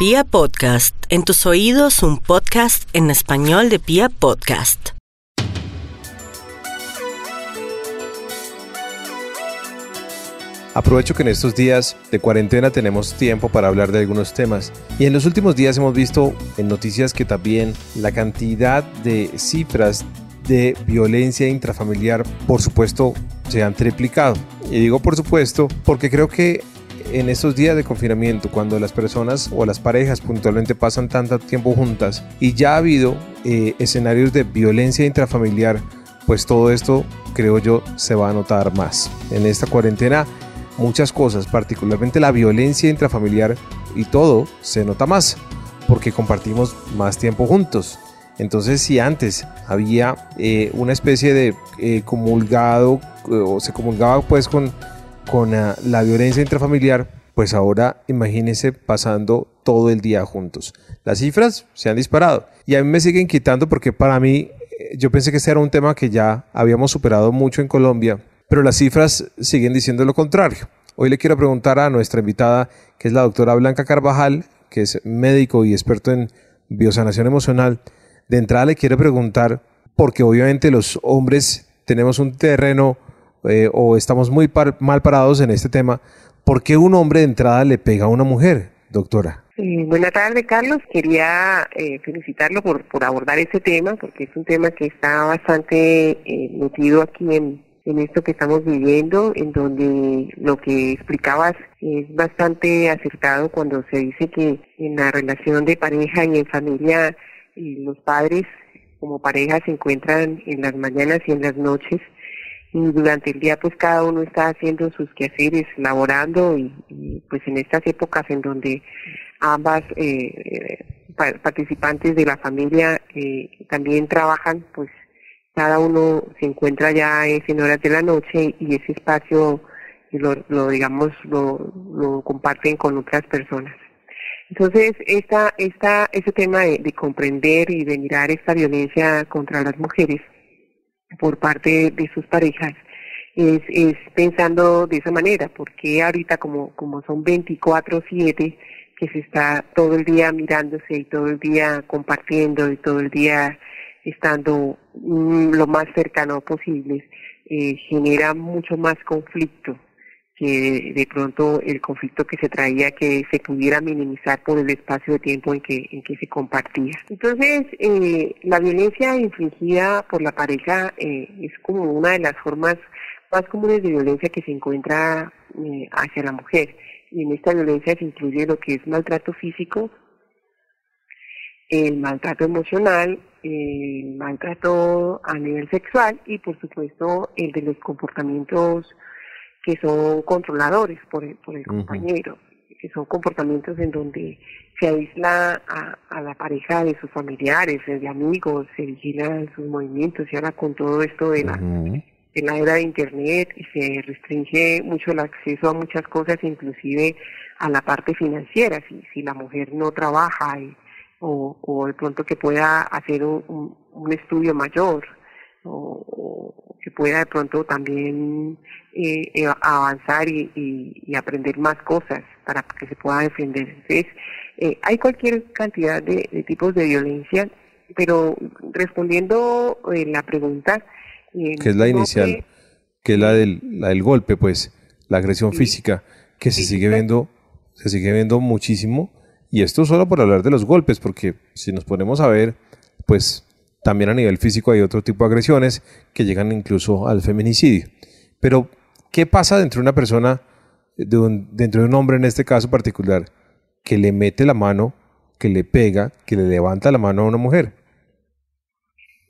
Pia Podcast, en tus oídos un podcast en español de Pia Podcast. Aprovecho que en estos días de cuarentena tenemos tiempo para hablar de algunos temas y en los últimos días hemos visto en noticias que también la cantidad de cifras de violencia intrafamiliar por supuesto se han triplicado. Y digo por supuesto porque creo que en estos días de confinamiento, cuando las personas o las parejas puntualmente pasan tanto tiempo juntas y ya ha habido eh, escenarios de violencia intrafamiliar, pues todo esto creo yo se va a notar más. En esta cuarentena muchas cosas, particularmente la violencia intrafamiliar y todo se nota más porque compartimos más tiempo juntos. Entonces si antes había eh, una especie de eh, comulgado o se comulgaba pues con con ah, la violencia intrafamiliar, pues ahora imagínense pasando todo el día juntos. Las cifras se han disparado y a mí me siguen quitando porque para mí eh, yo pensé que este era un tema que ya habíamos superado mucho en Colombia, pero las cifras siguen diciendo lo contrario. Hoy le quiero preguntar a nuestra invitada, que es la doctora Blanca Carvajal, que es médico y experto en biosanación emocional. De entrada le quiero preguntar, porque obviamente los hombres tenemos un terreno eh, o estamos muy mal parados en este tema, ¿por qué un hombre de entrada le pega a una mujer, doctora? buenas tardes, Carlos. Quería eh, felicitarlo por, por abordar este tema, porque es un tema que está bastante eh, metido aquí en, en esto que estamos viviendo, en donde lo que explicabas es bastante acertado cuando se dice que en la relación de pareja y en familia eh, los padres como pareja se encuentran en las mañanas y en las noches durante el día pues cada uno está haciendo sus quehaceres, laborando y, pues en estas épocas en donde ambas eh, participantes de la familia eh, también trabajan, pues cada uno se encuentra ya en horas de la noche y ese espacio lo, lo digamos lo, lo comparten con otras personas. Entonces, esta, esta, ese tema de, de comprender y de mirar esta violencia contra las mujeres, por parte de sus parejas es, es pensando de esa manera, porque ahorita como, como son 24/7 que se está todo el día mirándose y todo el día compartiendo y todo el día estando mm, lo más cercano posible, eh, genera mucho más conflicto que de pronto el conflicto que se traía que se pudiera minimizar por el espacio de tiempo en que, en que se compartía. Entonces, eh, la violencia infligida por la pareja eh, es como una de las formas más comunes de violencia que se encuentra eh, hacia la mujer. Y en esta violencia se incluye lo que es maltrato físico, el maltrato emocional, el maltrato a nivel sexual y por supuesto el de los comportamientos que son controladores por el, por el compañero, que son comportamientos en donde se aísla a, la pareja de sus familiares, de amigos, se vigilan sus movimientos y ahora con todo esto de la, de la era de Internet y se restringe mucho el acceso a muchas cosas, inclusive a la parte financiera, si, si la mujer no trabaja y, o, o de pronto que pueda hacer un, un estudio mayor o, que pueda de pronto también eh, eh, avanzar y, aprender más cosas para que se pueda defender. Entonces, eh, hay cualquier cantidad de, tipos de violencia, pero respondiendo la pregunta... que es la inicial, que, es la del, la del golpe, pues, la agresión física, que se sigue viendo, se sigue viendo muchísimo, y esto solo por hablar de los golpes, porque si nos ponemos a ver, pues también a nivel físico hay otro tipo de agresiones que llegan incluso al feminicidio. Pero, ¿qué pasa dentro de una persona, dentro de un hombre en este caso particular, que le mete la mano, que le pega, que le levanta la mano a una mujer?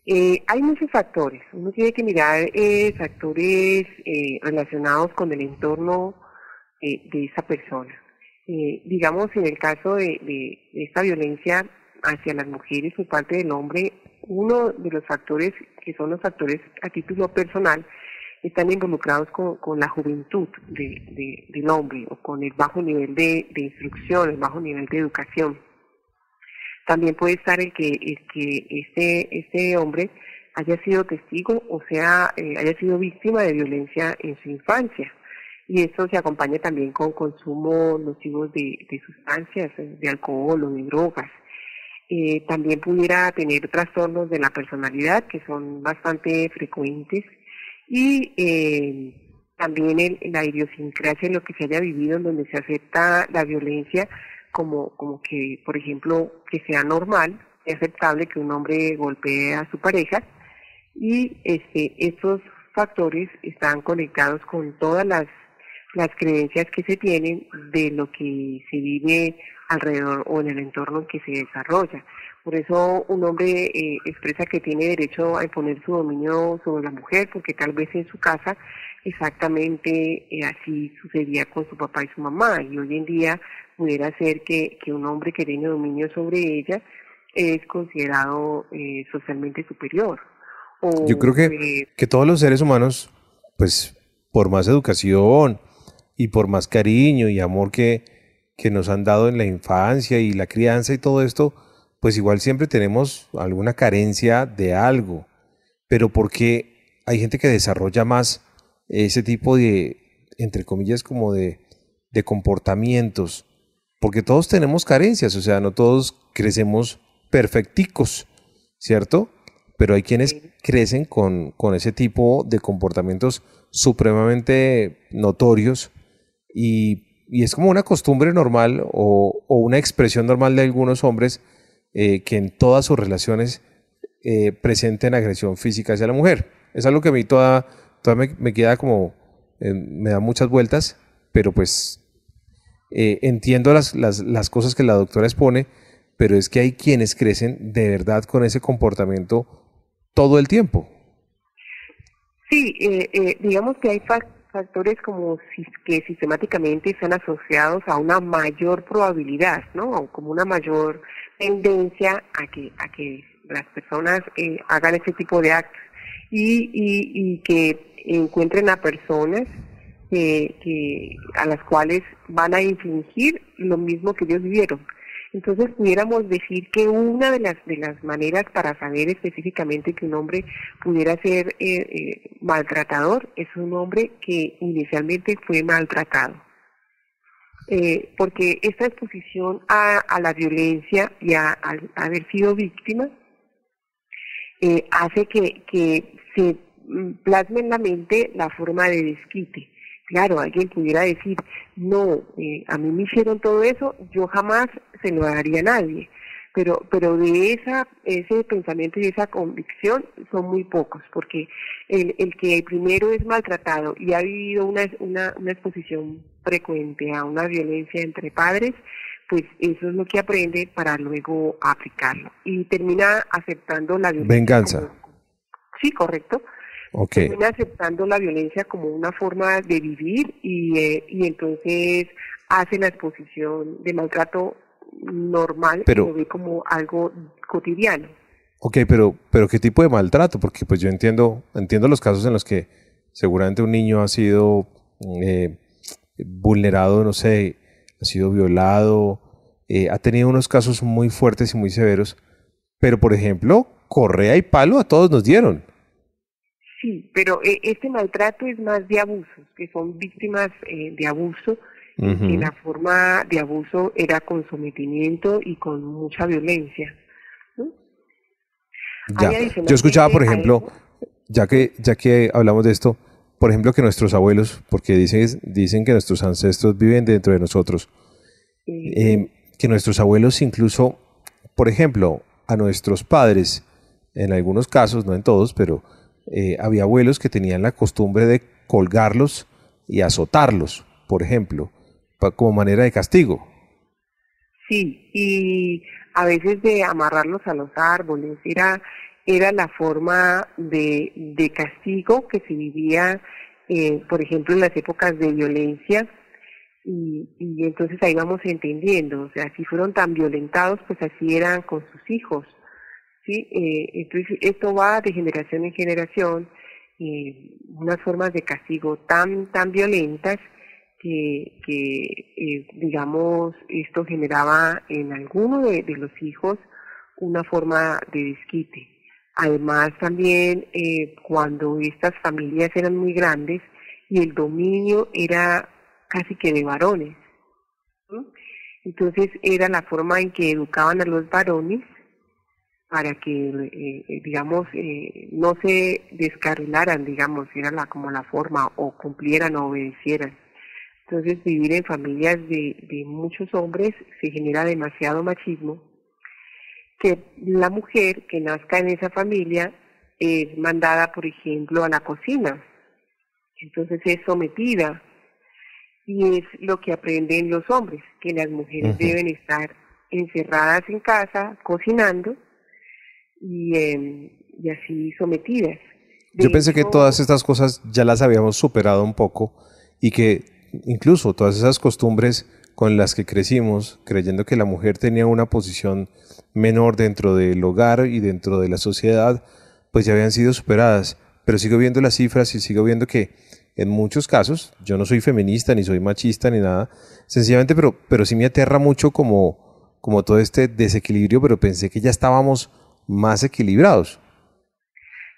Eh, hay muchos factores. Uno tiene que mirar eh, factores eh, relacionados con el entorno de esa persona. digamos, en el caso de, de, esta violencia hacia las mujeres por parte del hombre, uno de los factores que son los factores a título personal están involucrados con, la juventud del hombre o con el bajo nivel de, instrucción, el bajo nivel de educación. También puede estar el que, el este, este hombre haya sido testigo o sea, eh, haya sido víctima de violencia en su infancia. y esto se acompaña también con consumo nocivo de, de sustancias, de alcohol o de drogas. Eh, también pudiera tener trastornos de la personalidad que son bastante frecuentes. Y eh, también en la idiosincrasia en lo que se haya vivido en donde se acepta la violencia como, como que, por ejemplo, que sea normal, es aceptable que un hombre golpee a su pareja. Y este, estos factores están conectados con todas las, las creencias que se tienen de lo que se vive alrededor o en el entorno en que se desarrolla. Por eso un hombre eh, expresa que tiene derecho a imponer su dominio sobre la mujer, porque tal vez en su casa exactamente eh, así sucedía con su papá y su mamá, y hoy en día pudiera ser que, que un hombre que tiene dominio sobre ella es considerado eh, socialmente superior. Yo creo que, que todos los seres humanos, pues por más educación y por más cariño y amor que, que nos han dado en la infancia y la crianza y todo esto, pues igual siempre tenemos alguna carencia de algo. Pero porque hay gente que desarrolla más ese tipo de, entre comillas, como de, de comportamientos. Porque todos tenemos carencias, o sea, no todos crecemos perfecticos, ¿cierto? Pero hay quienes crecen con, con ese tipo de comportamientos supremamente notorios y, es como una costumbre normal o, una expresión normal de algunos hombres eh, que en todas sus relaciones eh, presenten agresión física hacia la mujer. Es algo que a mí toda, toda me, queda como, eh, me da muchas vueltas, pero pues entiendo las cosas que la doctora expone, pero es que hay quienes crecen de verdad con ese comportamiento todo el tiempo. Sí, digamos que hay factores como que sistemáticamente están asociados a una mayor probabilidad, ¿no? Como una mayor tendencia a que, a que las personas eh, hagan ese tipo de actos y, y, que encuentren a personas que, a las cuales van a infringir lo mismo que ellos vivieron. Entonces pudiéramos decir que una de las de las maneras para saber específicamente que un hombre pudiera ser eh, eh, maltratador es un hombre que inicialmente fue maltratado. Eh, porque esta exposición a, la violencia y a, haber sido víctima eh, hace que, que se plasme en la mente la forma de desquite. Claro, alguien pudiera decir, no, eh, a mí me hicieron todo eso, yo jamás se lo daría a nadie. Pero, pero de esa, ese pensamiento y esa convicción son muy pocos, porque el, el que primero es maltratado y ha vivido una, una, una exposición frecuente a una violencia entre padres, pues eso es lo que aprende para luego aplicarlo. Y termina aceptando la violencia. Venganza. sí, correcto. Okay. Termina aceptando la violencia como una forma de vivir y, eh, y entonces hace la exposición de maltrato normal pero, y lo ve como algo cotidiano. Ok, pero, pero ¿qué tipo de maltrato? Porque pues yo entiendo, entiendo los casos en los que seguramente un niño ha sido eh, vulnerado, no sé, ha sido violado, eh, ha tenido unos casos muy fuertes y muy severos, pero por ejemplo, correa y palo a todos nos dieron. Sí, pero eh, este maltrato es más de abusos, que son víctimas eh, de abuso, y la forma de abuso era con sometimiento y con mucha violencia. Ya. Yo escuchaba, por ejemplo, ya que, ya que hablamos de esto, por ejemplo, que nuestros abuelos, porque dicen, dicen que nuestros ancestros viven dentro de nosotros, eh, que nuestros abuelos incluso, por ejemplo, a nuestros padres, en algunos casos, no en todos, pero eh, había abuelos que tenían la costumbre de colgarlos y azotarlos, por ejemplo, como manera de castigo. Sí, y a veces de amarrarlos a los árboles, era, era la forma de, de castigo que se vivía, eh, por ejemplo, en las épocas de violencia, y, y entonces ahí vamos entendiendo, o sea, si fueron tan violentados, pues así eran con sus hijos, Eh, entonces, esto va de generación en generación, eh, unas formas de castigo tan, tan violentas que, eh, digamos, esto generaba en alguno de, los hijos una forma de desquite. Además, también cuando estas familias eran muy grandes, y el dominio era casi que de varones. Entonces era la forma en que educaban a los varones para que, eh, eh, digamos, eh, no se descarrilaran, digamos, era la, como la forma, o cumplieran o obedecieran. Entonces vivir en familias de, de muchos hombres se genera demasiado machismo, que la mujer que nazca en esa familia es mandada, por ejemplo, a la cocina. Entonces es sometida y es lo que aprenden los hombres, que las mujeres deben estar encerradas en casa, cocinando y, em, y así sometidas. Yo pensé que todas estas cosas ya las habíamos superado un poco y que incluso todas esas costumbres con las que crecimos, creyendo que la mujer tenía una posición menor dentro del hogar y dentro de la sociedad, pues ya habían sido superadas. Pero sigo viendo las cifras y sigo viendo que en muchos casos, yo no soy feminista, ni soy machista, ni nada, sencillamente, pero, pero sí me aterra mucho como, como todo este desequilibrio, pero pensé que ya estábamos más equilibrados.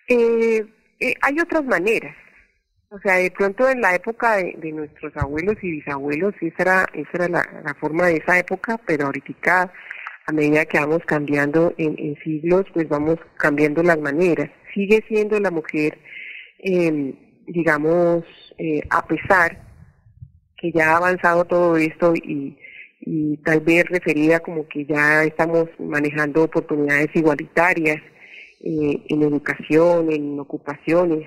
Eh, eh, hay otras maneras. O sea, de pronto en la época de, nuestros abuelos y bisabuelos, esa era, esa era la, forma de esa época, pero ahorita a medida que vamos cambiando en, siglos, pues vamos cambiando las maneras. Sigue siendo la mujer eh, digamos, a pesar que ya ha avanzado todo esto y, y tal vez referida como que ya estamos manejando oportunidades igualitarias eh, en educación, en ocupaciones,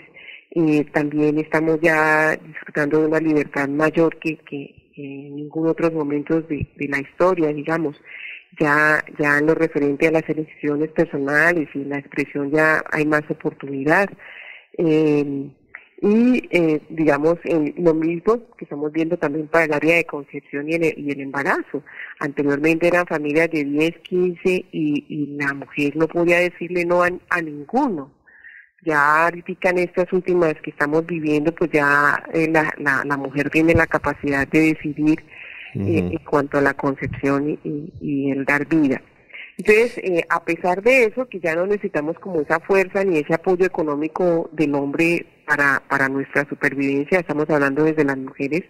eh, también estamos ya disfrutando de una libertad mayor que, que en ningún otro momento de, de, la historia, digamos. Ya, ya en lo referente a las elecciones personales y la expresión ya hay más oportunidad. Eh, y eh, digamos en lo mismo que estamos viendo también para el área de concepción y el, embarazo. Anteriormente eran familias de 10, 15 y, la mujer no podía decirle no a, ninguno. Ya ahorita en estas últimas que estamos viviendo, pues ya eh, la, la, mujer tiene la capacidad de decidir eh, en cuanto a la concepción y, y el dar vida. Entonces, eh, a pesar de eso, que ya no necesitamos como esa fuerza ni ese apoyo económico del hombre para, para nuestra supervivencia, estamos hablando desde las mujeres,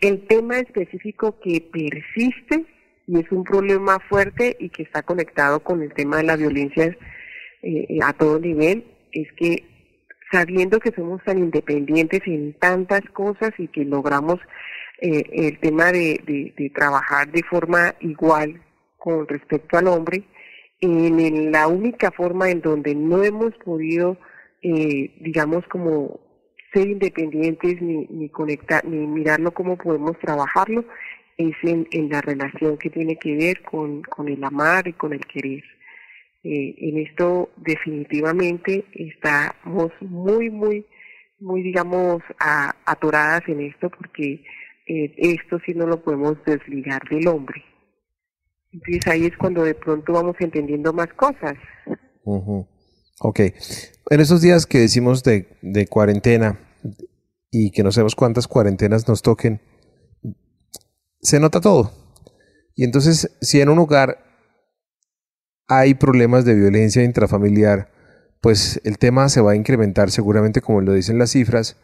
el tema específico que persiste y es un problema fuerte y que está conectado con el tema de la violencia eh, a todo nivel, es que sabiendo que somos tan independientes en tantas cosas y que logramos eh, el tema de, de, de trabajar de forma igual con respecto al hombre, en, la única forma en donde no hemos podido, eh, digamos, como ser independientes ni, ni conectar, ni mirarlo cómo podemos trabajarlo, es en, la relación que tiene que ver con, con el amar y con el querer. Eh, en esto definitivamente estamos muy, muy, muy, digamos, atoradas en esto porque eh, esto sí no lo podemos desligar del hombre. Entonces ahí es cuando de pronto vamos entendiendo más cosas. Ok. En esos días que decimos de, de cuarentena y que no sabemos cuántas cuarentenas nos toquen, se nota todo. Y entonces, si en un hogar hay problemas de violencia intrafamiliar, pues el tema se va a incrementar seguramente como lo dicen las cifras.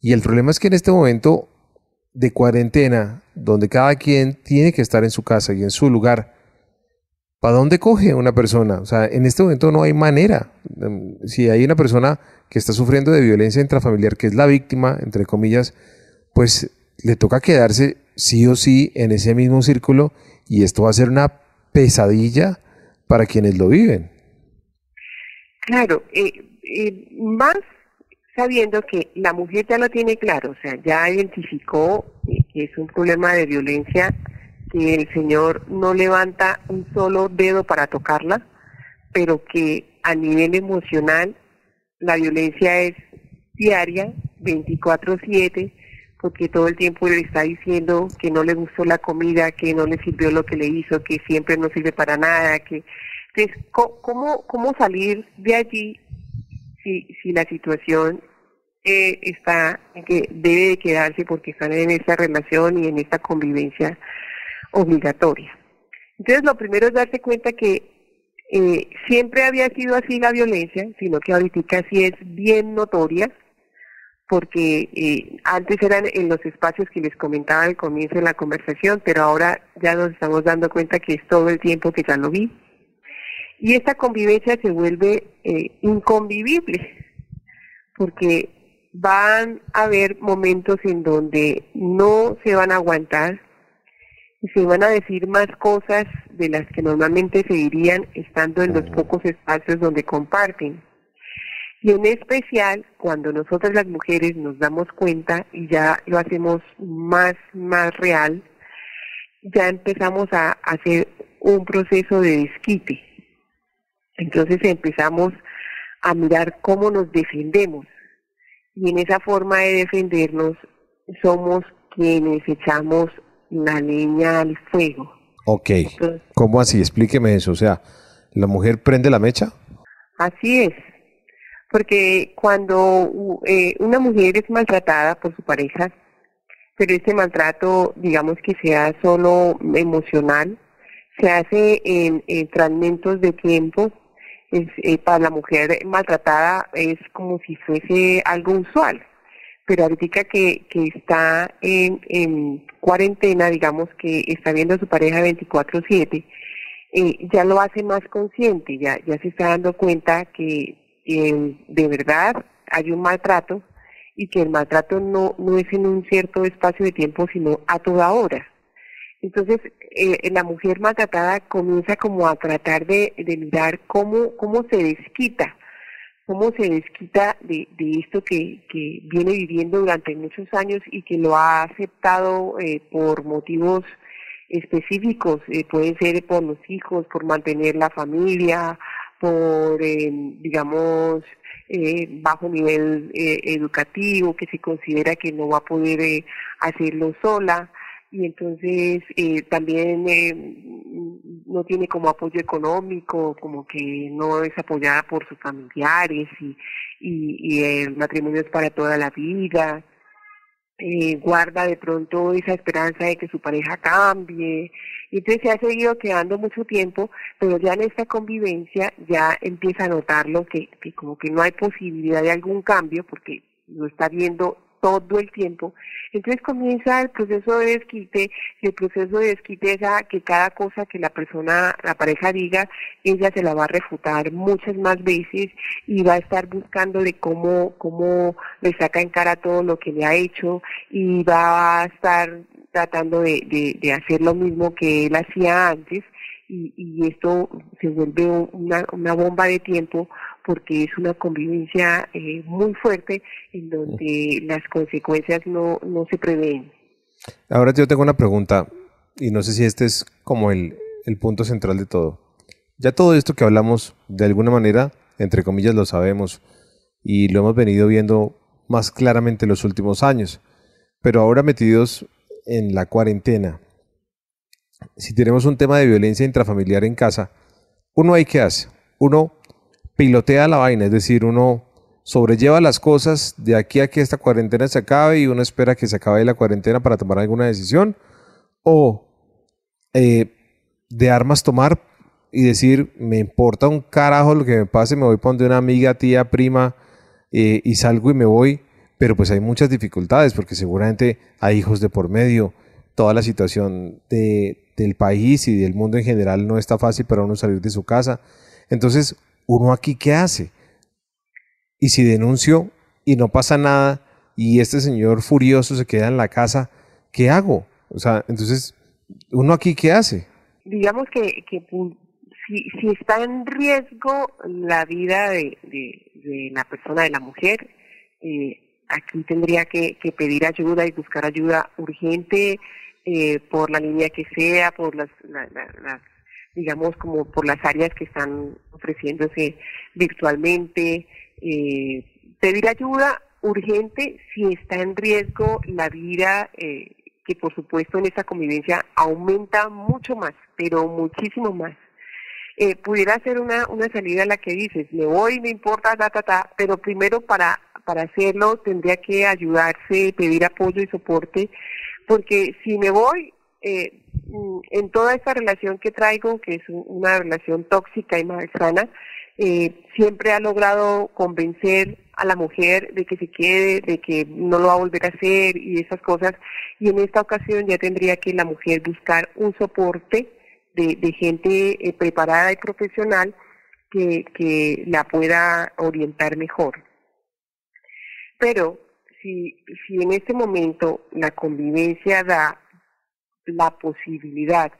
Y el problema es que en este momento de cuarentena, donde cada quien tiene que estar en su casa y en su lugar, ¿para dónde coge una persona? O sea, en este momento no hay manera. Em, si hay una persona que está sufriendo de violencia intrafamiliar, que es la víctima, entre comillas, pues le toca quedarse sí o sí en ese mismo círculo y esto va a ser una pesadilla para quienes lo viven. Claro, eh, eh, más sabiendo que la mujer ya lo tiene claro, o sea, ya identificó que es un problema de violencia, que el Señor no levanta un solo dedo para tocarla, pero que a nivel emocional la violencia es diaria, 24/7, porque todo el tiempo le está diciendo que no le gustó la comida, que no le sirvió lo que le hizo, que siempre no sirve para nada, que entonces cómo cómo salir de allí si, si la situación eh, está en que debe de quedarse porque están en esa relación y en esta convivencia obligatoria. Entonces, lo primero es darse cuenta que eh, siempre había sido así la violencia, sino que ahorita sí es bien notoria, porque eh, antes eran en los espacios que les comentaba al comienzo de la conversación, pero ahora ya nos estamos dando cuenta que es todo el tiempo que ya lo vi. Y esta convivencia se vuelve eh, inconvivible, porque van a haber momentos en donde no se van a aguantar y se van a decir más cosas de las que normalmente se dirían estando en los pocos espacios donde comparten. Y en especial cuando nosotras las mujeres nos damos cuenta y ya lo hacemos más, más real, ya empezamos a hacer un proceso de desquite. Entonces empezamos a mirar cómo nos defendemos. Y en esa forma de defendernos somos quienes echamos la leña al fuego. Ok. ¿Cómo así? Explíqueme eso. O sea, ¿la mujer prende la mecha? Así es porque cuando eh, una mujer es maltratada por su pareja, pero este maltrato, digamos que sea solo emocional, se hace en, fragmentos de tiempo, es, eh, para la mujer maltratada es como si fuese algo usual, pero ahorita que, que está en, en cuarentena, digamos que está viendo a su pareja 24/7, eh, ya lo hace más consciente, ya, ya se está dando cuenta que de verdad hay un maltrato y que el maltrato no, no es en un cierto espacio de tiempo, sino a toda hora. Entonces, eh, la mujer maltratada comienza como a tratar de, de mirar cómo, cómo se desquita, cómo se desquita de, de esto que, que viene viviendo durante muchos años y que lo ha aceptado eh, por motivos específicos, eh, pueden ser por los hijos, por mantener la familia, por, eh, digamos, eh, bajo nivel eh, educativo, que se considera que no va a poder hacerlo sola y entonces también no tiene como apoyo económico, como que no es apoyada por sus familiares y, y, el matrimonio es para toda la vida. guarda de pronto esa esperanza de que su pareja cambie y entonces se ha seguido quedando mucho tiempo, pero ya en esta convivencia ya empieza a notarlo que, que como que no hay posibilidad de algún cambio porque lo está viendo todo el tiempo. Entonces comienza el proceso de desquite y el proceso de desquite es que cada cosa que la persona, la pareja diga, ella se la va a refutar muchas más veces y va a estar buscando de cómo, cómo le saca en cara todo lo que le ha hecho y va a estar tratando de, hacer lo mismo que él hacía antes y, y esto se vuelve una bomba de tiempo porque es una convivencia eh, muy fuerte en donde las consecuencias no, no se prevén. Ahora yo tengo una pregunta y no sé si este es como el, el punto central de todo. Ya todo esto que hablamos, de alguna manera, entre comillas, lo sabemos y lo hemos venido viendo más claramente en los últimos años. Pero ahora metidos en la cuarentena, si tenemos un tema de violencia intrafamiliar en casa, uno hay que hace, uno pilotea la vaina, es decir, uno sobrelleva las cosas de aquí a que esta cuarentena se acabe y uno espera que se acabe la cuarentena para tomar alguna decisión, o eh, de armas tomar y decir, me importa un carajo lo que me pase, me voy para donde una amiga, tía, prima, eh, y salgo y me voy pero pues hay muchas dificultades porque seguramente hay hijos de por medio, toda la situación de, del país y del mundo en general no está fácil para uno salir de su casa. Entonces, ¿uno aquí qué hace? Y si denuncio y no pasa nada y este señor furioso se queda en la casa, ¿qué hago? O sea, entonces, ¿uno aquí qué hace? Digamos que, que si, si está en riesgo la vida de, de, la persona, de la mujer, eh, aquí tendría que, pedir ayuda y buscar ayuda urgente eh, por la línea que sea, por las, digamos, como por las áreas que están ofreciéndose virtualmente. Eh, pedir ayuda urgente si está en riesgo la vida, eh, que por supuesto en esta convivencia aumenta mucho más, pero muchísimo más. pudiera ser una, una salida a la que dices, me voy, me importa, ta, ta, ta, pero primero para para hacerlo tendría que ayudarse, pedir apoyo y soporte, porque si me voy eh, mm, en toda esta relación que traigo, que es una relación tóxica y malsana, eh, siempre ha logrado convencer a la mujer de que se quede, de que no lo va a volver a hacer y esas cosas. Y en esta ocasión ya tendría que la mujer buscar un soporte de, gente eh, preparada y profesional que, la pueda orientar mejor. Pero si en este momento la convivencia da la posibilidad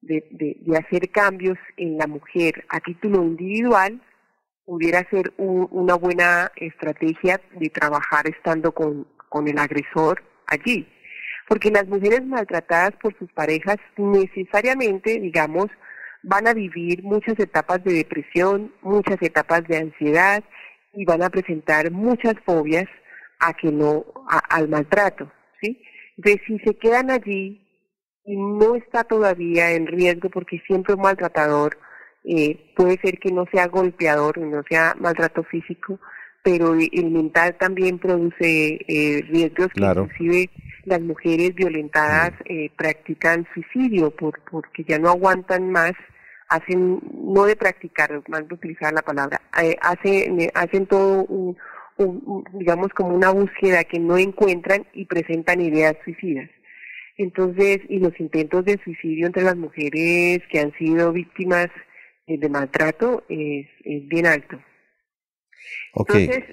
de, de, hacer cambios en la mujer a título individual, pudiera ser una buena estrategia de trabajar estando con, con el agresor allí. Porque las mujeres maltratadas por sus parejas necesariamente, digamos, van a vivir muchas etapas de depresión, muchas etapas de ansiedad y van a presentar muchas fobias a que no al maltrato, ¿sí? De si se quedan allí y no está todavía en riesgo porque siempre un maltratador eh, puede ser que no sea golpeador, no sea maltrato físico, pero el mental también produce eh, riesgos que inclusive las mujeres violentadas eh, practican suicidio por, porque ya no aguantan más, hacen, no de practicar, más de utilizar la palabra, eh, hacen, hacen todo un, digamos como una búsqueda que no encuentran y presentan ideas suicidas. Entonces, y los intentos de suicidio entre las mujeres que han sido víctimas eh, de maltrato es, es bien alto. Entonces,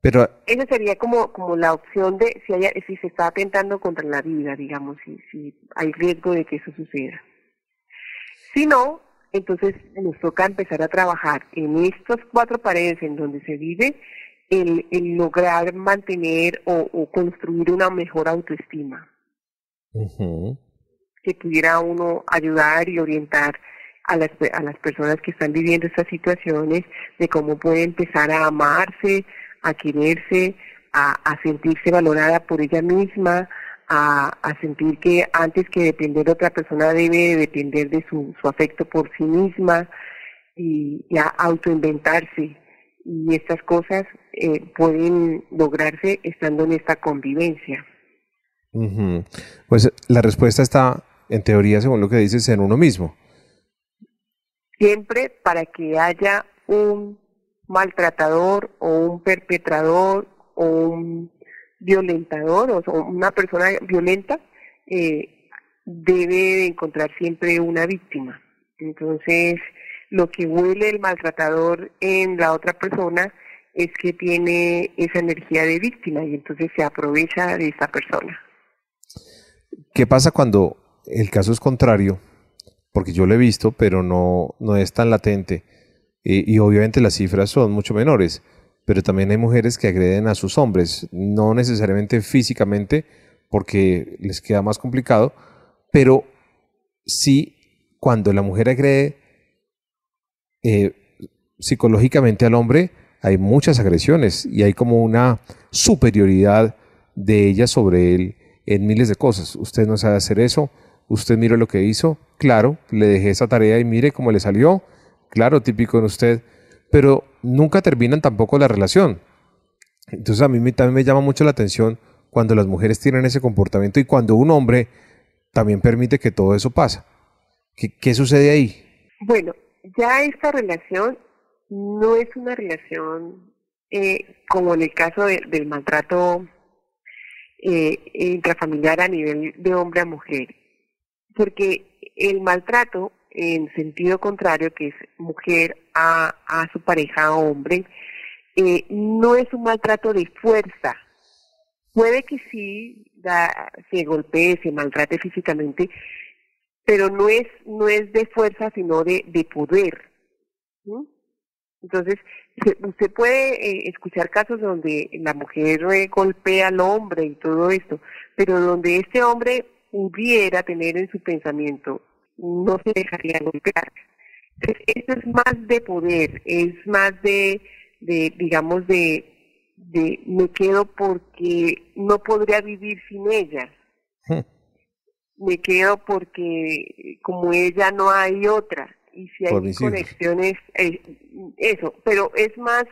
pero esa sería como como la opción de si haya, si se está atentando contra la vida, digamos, si, si hay riesgo de que eso suceda. Si no, entonces nos toca empezar a trabajar en estas cuatro paredes en donde se vive el, el lograr mantener o, construir una mejor autoestima. Que pudiera uno ayudar y orientar a las, a las personas que están viviendo estas situaciones de cómo puede empezar a amarse, a quererse, a, a sentirse valorada por ella misma, a, a, sentir que antes que depender de otra persona debe depender de su, su afecto por sí misma y, a autoinventarse. Y estas cosas eh, pueden lograrse estando en esta convivencia. Pues la respuesta está, en teoría, según lo que dices, en uno mismo. Siempre para que haya un maltratador o un perpetrador o un violentador o una persona violenta eh, debe encontrar siempre una víctima. Entonces, lo que huele el maltratador en la otra persona es que tiene esa energía de víctima y entonces se aprovecha de esa persona. ¿Qué pasa cuando el caso es contrario? Porque yo lo he visto, pero no, no es tan latente. y obviamente las cifras son mucho menores pero también hay mujeres que agreden a sus hombres, no necesariamente físicamente, porque les queda más complicado, pero sí cuando la mujer agrede eh, psicológicamente al hombre, hay muchas agresiones y hay como una superioridad de ella sobre él en miles de cosas. Usted no sabe hacer eso, usted mire lo que hizo, claro, le dejé esa tarea y mire cómo le salió, claro, típico en usted pero nunca terminan tampoco la relación. Entonces a mí también me llama mucho la atención cuando las mujeres tienen ese comportamiento y cuando un hombre también permite que todo eso pasa. ¿Qué, sucede ahí? Bueno, ya esta relación no es una relación eh, como en el caso del maltrato eh, intrafamiliar a nivel de hombre a mujer, porque el maltrato en sentido contrario, que es mujer a, a su pareja hombre, eh, no es un maltrato de fuerza. Puede que sí da, se golpee, se maltrate físicamente, pero no es, no es de fuerza, sino de, de poder. Entonces, usted puede eh, escuchar casos donde la mujer eh, golpea al hombre y todo esto, pero donde este hombre pudiera tener en su pensamiento, no se dejaría golpear. Eso es más de poder, es más de, de digamos, de, de me quedo porque no podría vivir sin ella. me quedo porque como ella no hay otra. Y si hay conexiones, eh, eso, pero es más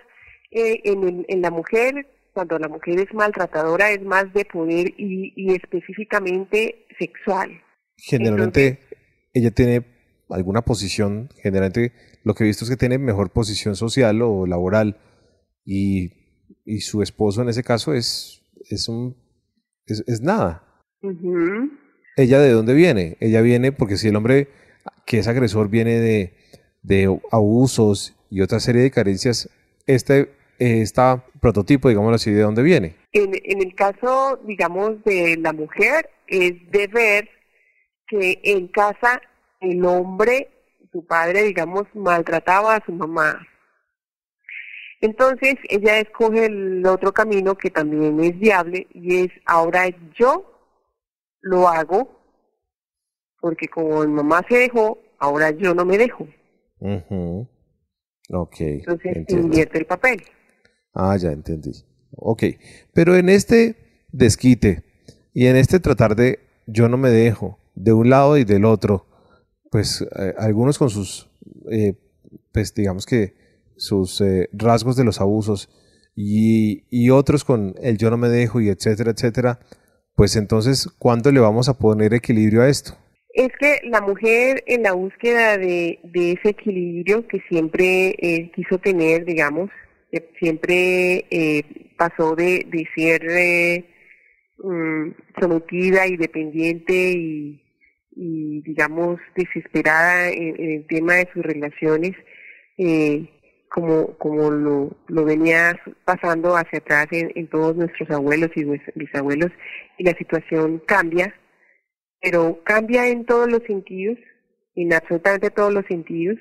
eh, en, en la mujer, cuando la mujer es maltratadora, es más de poder y, y específicamente sexual. Generalmente ella tiene alguna posición, generalmente lo que he visto es que tiene mejor posición social o laboral y, y su esposo en ese caso es, es, un, es, nada. ¿Ella de dónde viene? Ella viene porque si el hombre que es agresor viene de, abusos y otra serie de carencias, este esta prototipo, digamos así, de dónde viene. En, en el caso, digamos, de la mujer, es de ver que en casa el hombre, su padre, digamos, maltrataba a su mamá. Entonces ella escoge el otro camino que también es viable y es ahora yo lo hago porque como mi mamá se dejó, ahora yo no me dejo. Entonces invierte el papel. Ah, ya entendí. Ok, pero en este desquite y en este tratar de yo no me dejo de un lado y del otro, pues eh, algunos con sus, eh, pues digamos que sus eh, rasgos de los abusos y, y, otros con el yo no me dejo y etcétera, etcétera, pues entonces, ¿cuándo le vamos a poner equilibrio a esto? Es que la mujer en la búsqueda de, ese equilibrio que siempre quiso tener, digamos, siempre eh, pasó de, de ser eh, mm, sometida y dependiente y, y digamos desesperada en, el tema de sus relaciones eh, como como lo, lo venía pasando hacia atrás en, en todos nuestros abuelos y bisabuelos y la situación cambia pero cambia en todos los sentidos en absolutamente todos los sentidos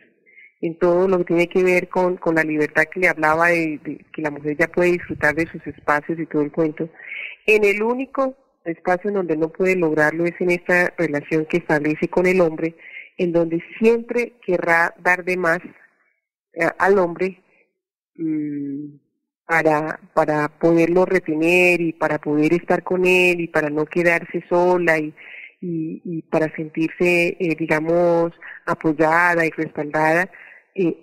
en todo lo que tiene que ver con, con la libertad que le hablaba de, que la mujer ya puede disfrutar de sus espacios y todo el cuento. En el único espacio en donde no puede lograrlo es en esta relación que establece con el hombre, en donde siempre querrá dar de más eh, al hombre mm, para, para poderlo retener y para poder estar con él y para no quedarse sola y, y, y para sentirse, eh, digamos, apoyada y respaldada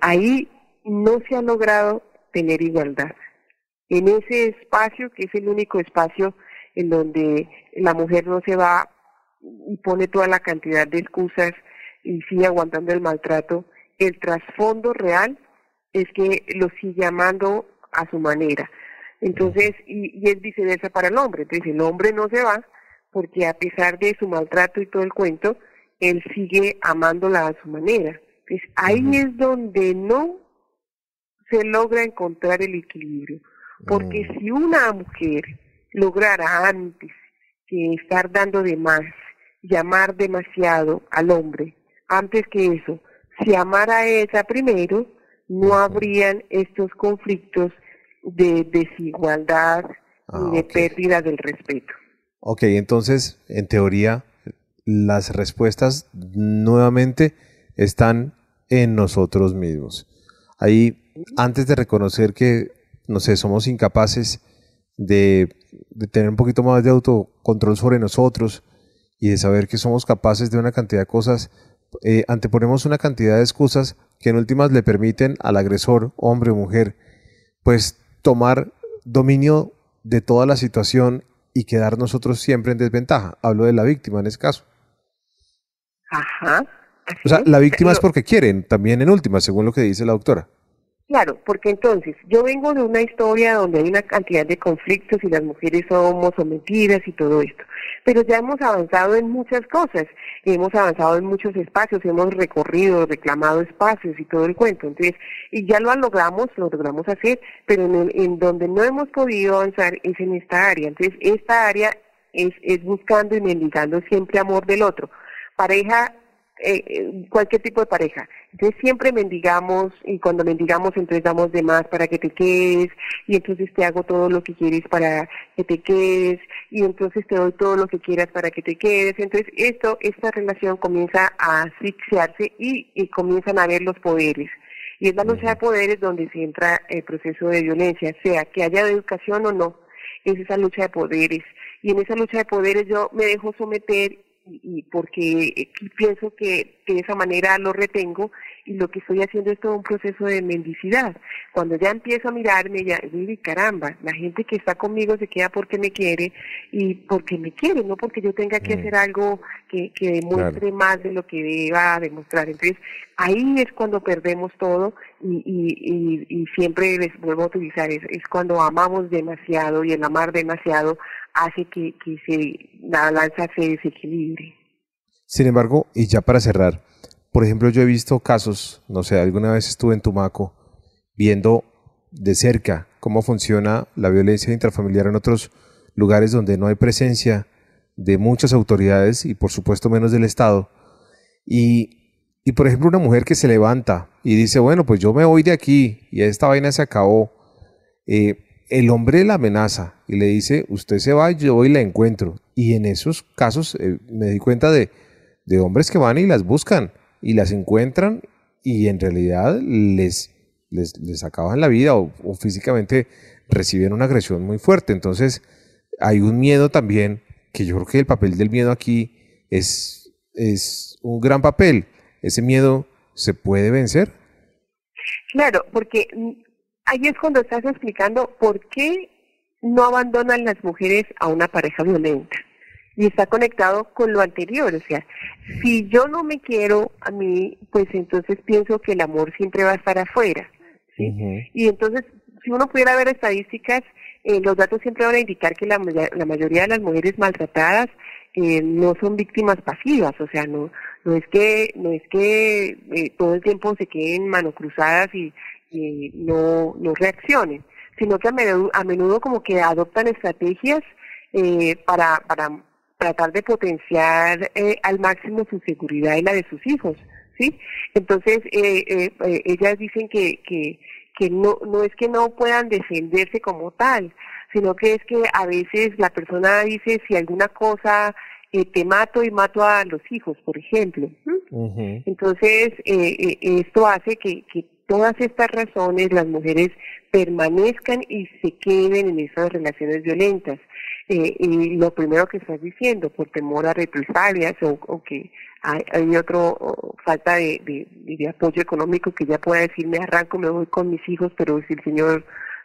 ahí no se ha logrado tener igualdad. En ese espacio, que es el único espacio en donde la mujer no se va y pone toda la cantidad de excusas y sigue aguantando el maltrato, el trasfondo real es que lo sigue amando a su manera. Entonces, y, y es viceversa para el hombre. Entonces, el hombre no se va porque a pesar de su maltrato y todo el cuento, él sigue amándola a su manera. Pues ahí es donde no se logra encontrar el equilibrio. Porque mm. si una mujer lograra antes que estar dando de más, llamar demasiado al hombre, antes que eso, si amara a ella primero, no habrían estos conflictos de desigualdad y ah, de pérdida del respeto. Ok, entonces, en teoría, las respuestas nuevamente están en nosotros mismos. Ahí, antes de reconocer que, no sé, somos incapaces de, tener un poquito más de autocontrol sobre nosotros y de saber que somos capaces de una cantidad de cosas, eh, anteponemos una cantidad de excusas que en últimas le permiten al agresor, hombre o mujer, pues tomar dominio de toda la situación y quedar nosotros siempre en desventaja. Hablo de la víctima en ese caso. Ajá o sea, la víctima es porque quieren, también en última, según lo que dice la doctora. Claro, porque entonces yo vengo de una historia donde hay una cantidad de conflictos y las mujeres somos sometidas y todo esto, pero ya hemos avanzado en muchas cosas, hemos avanzado en muchos espacios, hemos recorrido, reclamado espacios y todo el cuento, entonces, y ya lo logramos, lo logramos hacer, pero en, en donde no hemos podido avanzar es en esta área, entonces esta área es, es buscando y mendigando siempre amor del otro. Pareja eh, cualquier tipo de pareja. Entonces siempre mendigamos y cuando mendigamos entonces damos de más para que te quedes y entonces te hago todo lo que quieres para que te quedes y entonces te doy todo lo que quieras para que te quedes. Entonces esto, esta relación comienza a asfixiarse y, y comienzan a haber los poderes. Y es la lucha de poderes donde se entra el proceso de violencia, sea que haya educación o no, es esa lucha de poderes. Y en esa lucha de poderes yo me dejo someter y porque pienso que, de esa manera lo retengo y lo que estoy haciendo es todo un proceso de mendicidad. Cuando ya empiezo a mirarme, ya digo, caramba, la gente que está conmigo se queda porque me quiere y porque me quiere, no porque yo tenga que mm. hacer algo que, que demuestre más de lo que deba demostrar. Entonces, ahí es cuando perdemos todo y, y, y, siempre les vuelvo a utilizar, es, es cuando amamos demasiado y el amar demasiado hace que, que se, la balanza se desequilibre. Sin embargo, y ya para cerrar, por ejemplo, yo he visto casos, no sé, alguna vez estuve en Tumaco viendo de cerca cómo funciona la violencia intrafamiliar en otros lugares donde no hay presencia de muchas autoridades y por supuesto menos del Estado. Y, y por ejemplo, una mujer que se levanta y dice, bueno, pues yo me voy de aquí y esta vaina se acabó. Eh, el hombre la amenaza y le dice, usted se va, yo voy y la encuentro. Y en esos casos eh, me di cuenta de de hombres que van y las buscan y las encuentran y en realidad les, les, acaban la vida o, físicamente reciben una agresión muy fuerte. Entonces hay un miedo también, que yo creo que el papel del miedo aquí es, es un gran papel. ¿Ese miedo se puede vencer? Claro, porque ahí es cuando estás explicando por qué no abandonan las mujeres a una pareja violenta y está conectado con lo anterior. O sea, si yo no me quiero a mí, pues entonces pienso que el amor siempre va a estar afuera. Y entonces, si uno pudiera ver estadísticas, eh, los datos siempre van a indicar que la, la mayoría de las mujeres maltratadas eh, no son víctimas pasivas, o sea, no no es que no es que eh, todo el tiempo se queden mano cruzadas y, y no no reaccionen, sino que a menudo, a menudo como que adoptan estrategias eh, para para tratar de potenciar eh, al máximo su seguridad y la de sus hijos, ¿sí? Entonces, eh, eh, eh, ellas dicen que, que, que no, no es que no puedan defenderse como tal, sino que es que a veces la persona dice si alguna cosa eh, te mato y mato a los hijos, por ejemplo. Entonces, eh, esto hace que, que todas estas razones las mujeres permanezcan y se queden en esas relaciones violentas. Eh, y lo primero que estás diciendo, por temor a represalias o, que hay, hay otro falta de, apoyo económico que ya pueda decir me arranco, me voy con mis hijos, pero si el Señor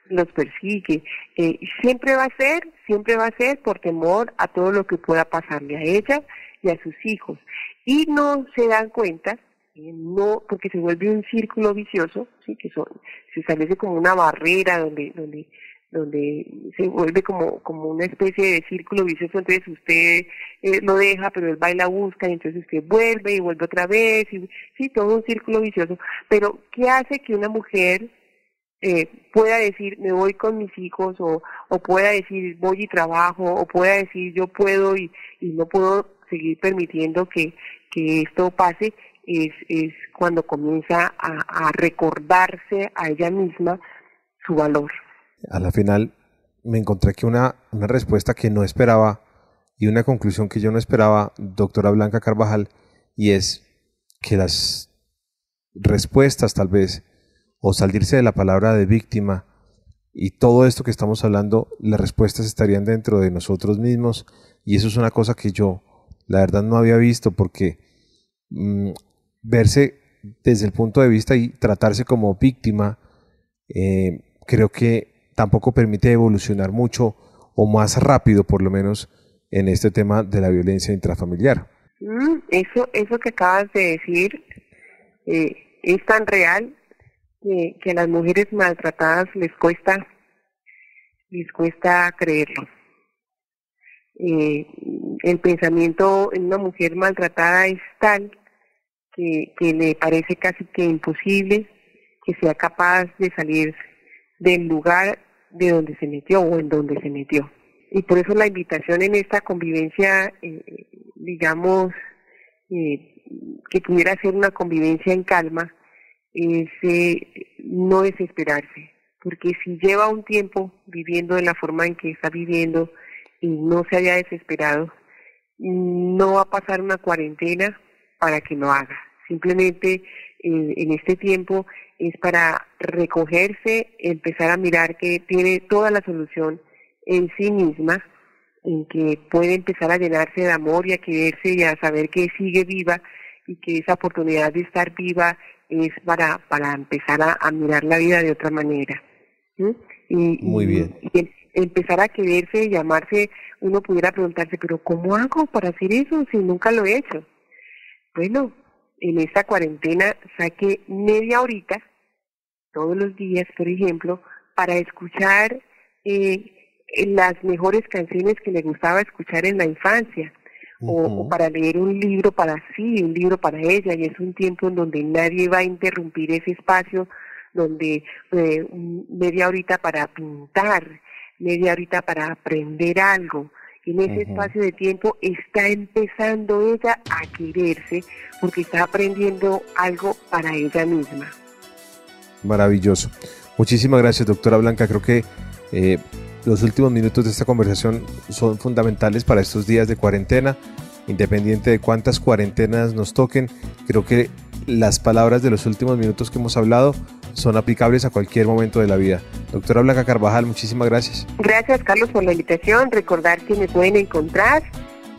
los persigue, eh, siempre va a ser, siempre va a ser por temor a todo lo que pueda pasarle a ella y a sus hijos. Y no se dan cuenta no porque se vuelve un círculo vicioso sí que son se establece como una barrera donde donde donde se vuelve como como una especie de círculo vicioso entonces usted eh, lo deja pero él va y la busca y entonces usted vuelve y vuelve otra vez y sí todo un círculo vicioso. Pero qué hace que una mujer eh, pueda decir me voy con mis hijos o, o pueda decir voy y trabajo o pueda decir yo puedo y, y no puedo seguir permitiendo que, que esto pase es, cuando comienza a, recordarse a ella misma su valor. A la final me encontré que una, una respuesta que no esperaba y una conclusión que yo no esperaba, doctora Blanca Carvajal, y es que las respuestas tal vez, o salirse de la palabra de víctima, y todo esto que estamos hablando, las respuestas estarían dentro de nosotros mismos, y eso es una cosa que yo, la verdad, no había visto, porque mm, verse desde el punto de vista y tratarse como víctima, eh, creo que tampoco permite evolucionar mucho o más rápido, por lo menos, en este tema de la violencia intrafamiliar. Mm, eso, eso que acabas de decir eh, es tan real que, a las mujeres maltratadas les cuesta, les cuesta creerlo. Eh, el pensamiento en una mujer maltratada es tal que, le parece casi que imposible que sea capaz de salir del lugar de donde se metió o en donde se metió. Y por eso la invitación en esta convivencia, eh, digamos, eh, que pudiera ser una convivencia en calma, es eh, no desesperarse, porque si lleva un tiempo viviendo de la forma en que está viviendo y no se haya desesperado, no va a pasar una cuarentena para que lo haga. Simplemente eh, en este tiempo es para recogerse, empezar a mirar que tiene toda la solución en sí misma, en que puede empezar a llenarse de amor y a quererse y a saber que sigue viva y que esa oportunidad de estar viva es para, para empezar a, mirar la vida de otra manera. Y, Muy bien. Y, empezar a quererse, llamarse, uno pudiera preguntarse, pero ¿cómo hago para hacer eso si nunca lo he hecho? Bueno, en esta cuarentena saqué media horita, todos los días, por ejemplo, para escuchar eh, las mejores canciones que le gustaba escuchar en la infancia. o, para leer un libro para sí, un libro para ella, y es un tiempo en donde nadie va a interrumpir ese espacio, donde eh, media horita para pintar, media horita para aprender algo. En ese espacio de tiempo está empezando ella a quererse porque está aprendiendo algo para ella misma. Maravilloso. Muchísimas gracias, doctora Blanca. Creo que eh, los últimos minutos de esta conversación son fundamentales para estos días de cuarentena. Independiente de cuántas cuarentenas nos toquen, creo que las palabras de los últimos minutos que hemos hablado son aplicables a cualquier momento de la vida. Doctora Blanca Carvajal, muchísimas gracias. Gracias, Carlos, por la invitación. Recordar que me pueden encontrar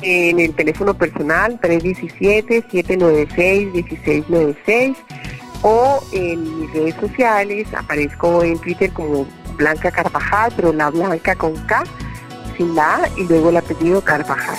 en el teléfono personal 317-796-1696 o en mis redes sociales. Aparezco en Twitter como Blanca Carvajal, pero la Blanca con K, sin la A y luego el apellido Carvajal.